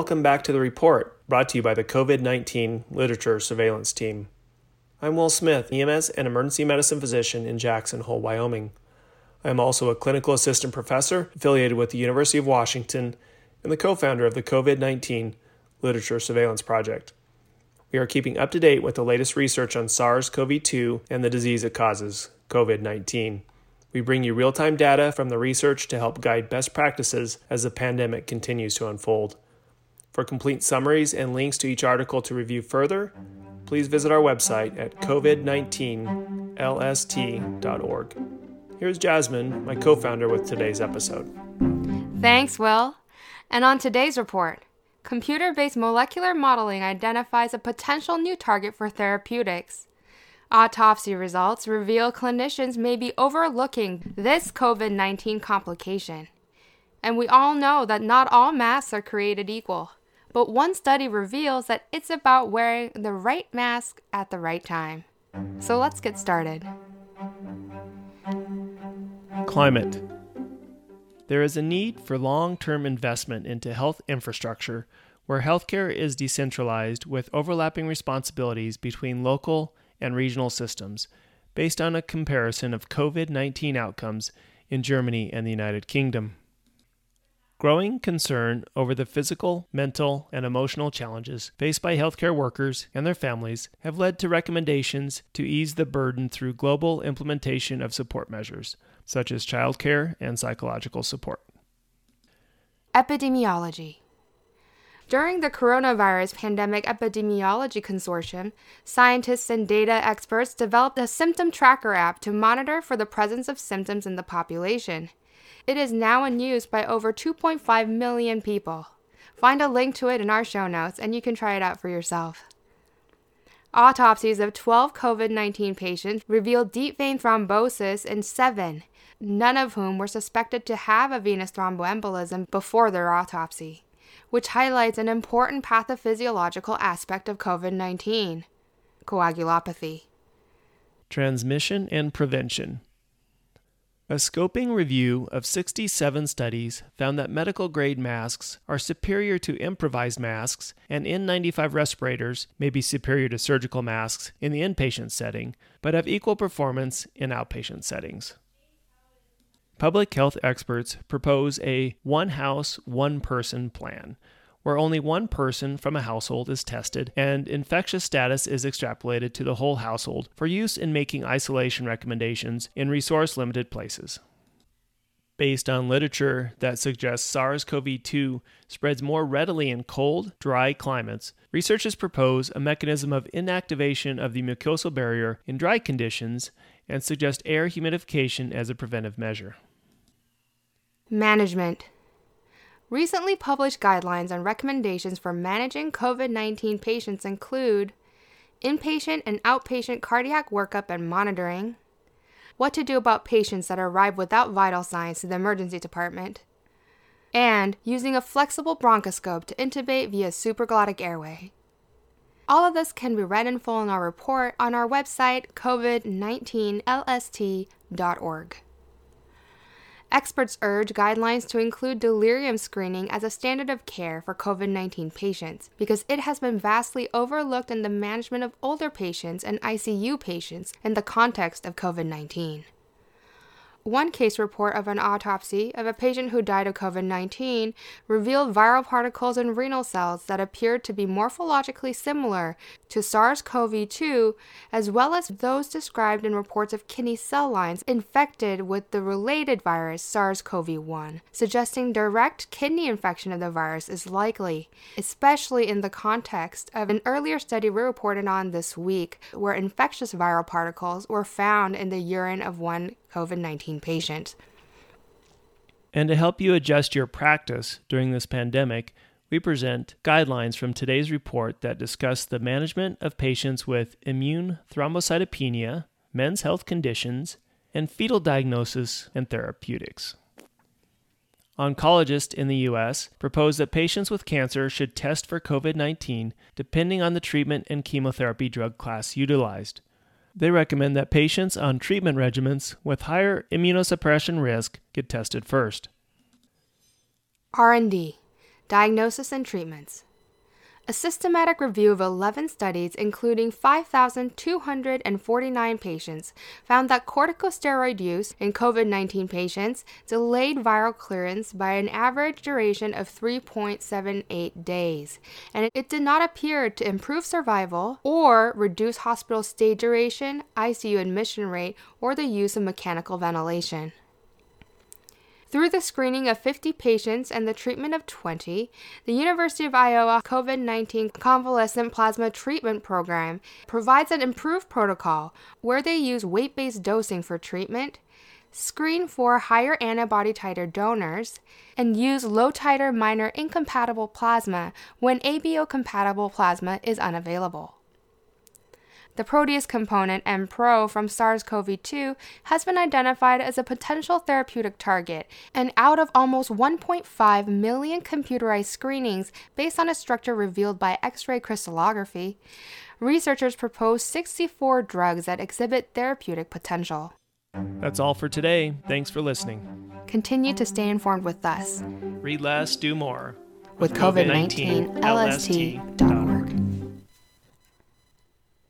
welcome back to the report brought to you by the COVID 19 Literature Surveillance Team. I'm Will Smith, EMS and Emergency Medicine Physician in Jackson Hole, Wyoming. I am also a clinical assistant professor affiliated with the University of Washington and the co founder of the COVID 19 Literature Surveillance Project. We are keeping up to date with the latest research on SARS CoV 2 and the disease it causes, COVID 19. We bring you real time data from the research to help guide best practices as the pandemic continues to unfold. For complete summaries and links to each article to review further, please visit our website at covid19lst.org. Here's Jasmine, my co founder, with today's episode. Thanks, Will. And on today's report, computer based molecular modeling identifies a potential new target for therapeutics. Autopsy results reveal clinicians may be overlooking this COVID 19 complication. And we all know that not all masks are created equal, but one study reveals that it's about wearing the right mask at the right time. So let's get started. Climate There is a need for long term investment into health infrastructure where healthcare is decentralized with overlapping responsibilities between local and regional systems based on a comparison of COVID 19 outcomes in Germany and the United Kingdom. Growing concern over the physical, mental, and emotional challenges faced by healthcare workers and their families have led to recommendations to ease the burden through global implementation of support measures, such as childcare and psychological support. Epidemiology during the Coronavirus Pandemic Epidemiology Consortium, scientists and data experts developed a symptom tracker app to monitor for the presence of symptoms in the population. It is now in use by over 2.5 million people. Find a link to it in our show notes and you can try it out for yourself. Autopsies of 12 COVID 19 patients revealed deep vein thrombosis in seven, none of whom were suspected to have a venous thromboembolism before their autopsy which highlights an important pathophysiological aspect of COVID 19 coagulopathy. Transmission and prevention. A scoping review of 67 studies found that medical grade masks are superior to improvised masks, and N95 respirators may be superior to surgical masks in the inpatient setting, but have equal performance in outpatient settings. Public health experts propose a one house, one person plan, where only one person from a household is tested and infectious status is extrapolated to the whole household for use in making isolation recommendations in resource limited places. Based on literature that suggests SARS CoV 2 spreads more readily in cold, dry climates, researchers propose a mechanism of inactivation of the mucosal barrier in dry conditions and suggest air humidification as a preventive measure. Management. Recently published guidelines and recommendations for managing COVID 19 patients include inpatient and outpatient cardiac workup and monitoring, what to do about patients that arrive without vital signs to the emergency department, and using a flexible bronchoscope to intubate via supraglottic airway. All of this can be read in full in our report on our website, covid19lst.org. Experts urge guidelines to include delirium screening as a standard of care for COVID 19 patients because it has been vastly overlooked in the management of older patients and ICU patients in the context of COVID 19. One case report of an autopsy of a patient who died of COVID 19 revealed viral particles in renal cells that appeared to be morphologically similar to SARS CoV 2, as well as those described in reports of kidney cell lines infected with the related virus SARS CoV 1, suggesting direct kidney infection of the virus is likely, especially in the context of an earlier study we reported on this week, where infectious viral particles were found in the urine of one COVID 19 patient. And to help you adjust your practice during this pandemic, we present guidelines from today's report that discuss the management of patients with immune thrombocytopenia, men's health conditions, and fetal diagnosis and therapeutics. Oncologists in the U.S. propose that patients with cancer should test for COVID 19 depending on the treatment and chemotherapy drug class utilized. They recommend that patients on treatment regimens with higher immunosuppression risk get tested first. R&D. Diagnosis and treatments. A systematic review of 11 studies, including 5,249 patients, found that corticosteroid use in COVID 19 patients delayed viral clearance by an average duration of 3.78 days, and it did not appear to improve survival or reduce hospital stay duration, ICU admission rate, or the use of mechanical ventilation. Through the screening of 50 patients and the treatment of 20, the University of Iowa COVID 19 Convalescent Plasma Treatment Program provides an improved protocol where they use weight based dosing for treatment, screen for higher antibody titer donors, and use low titer minor incompatible plasma when ABO compatible plasma is unavailable. The protease component Mpro from SARS CoV 2 has been identified as a potential therapeutic target, and out of almost 1.5 million computerized screenings based on a structure revealed by X ray crystallography, researchers propose 64 drugs that exhibit therapeutic potential. That's all for today. Thanks for listening. Continue to stay informed with us. Read less, do more. With COVID 19, LST.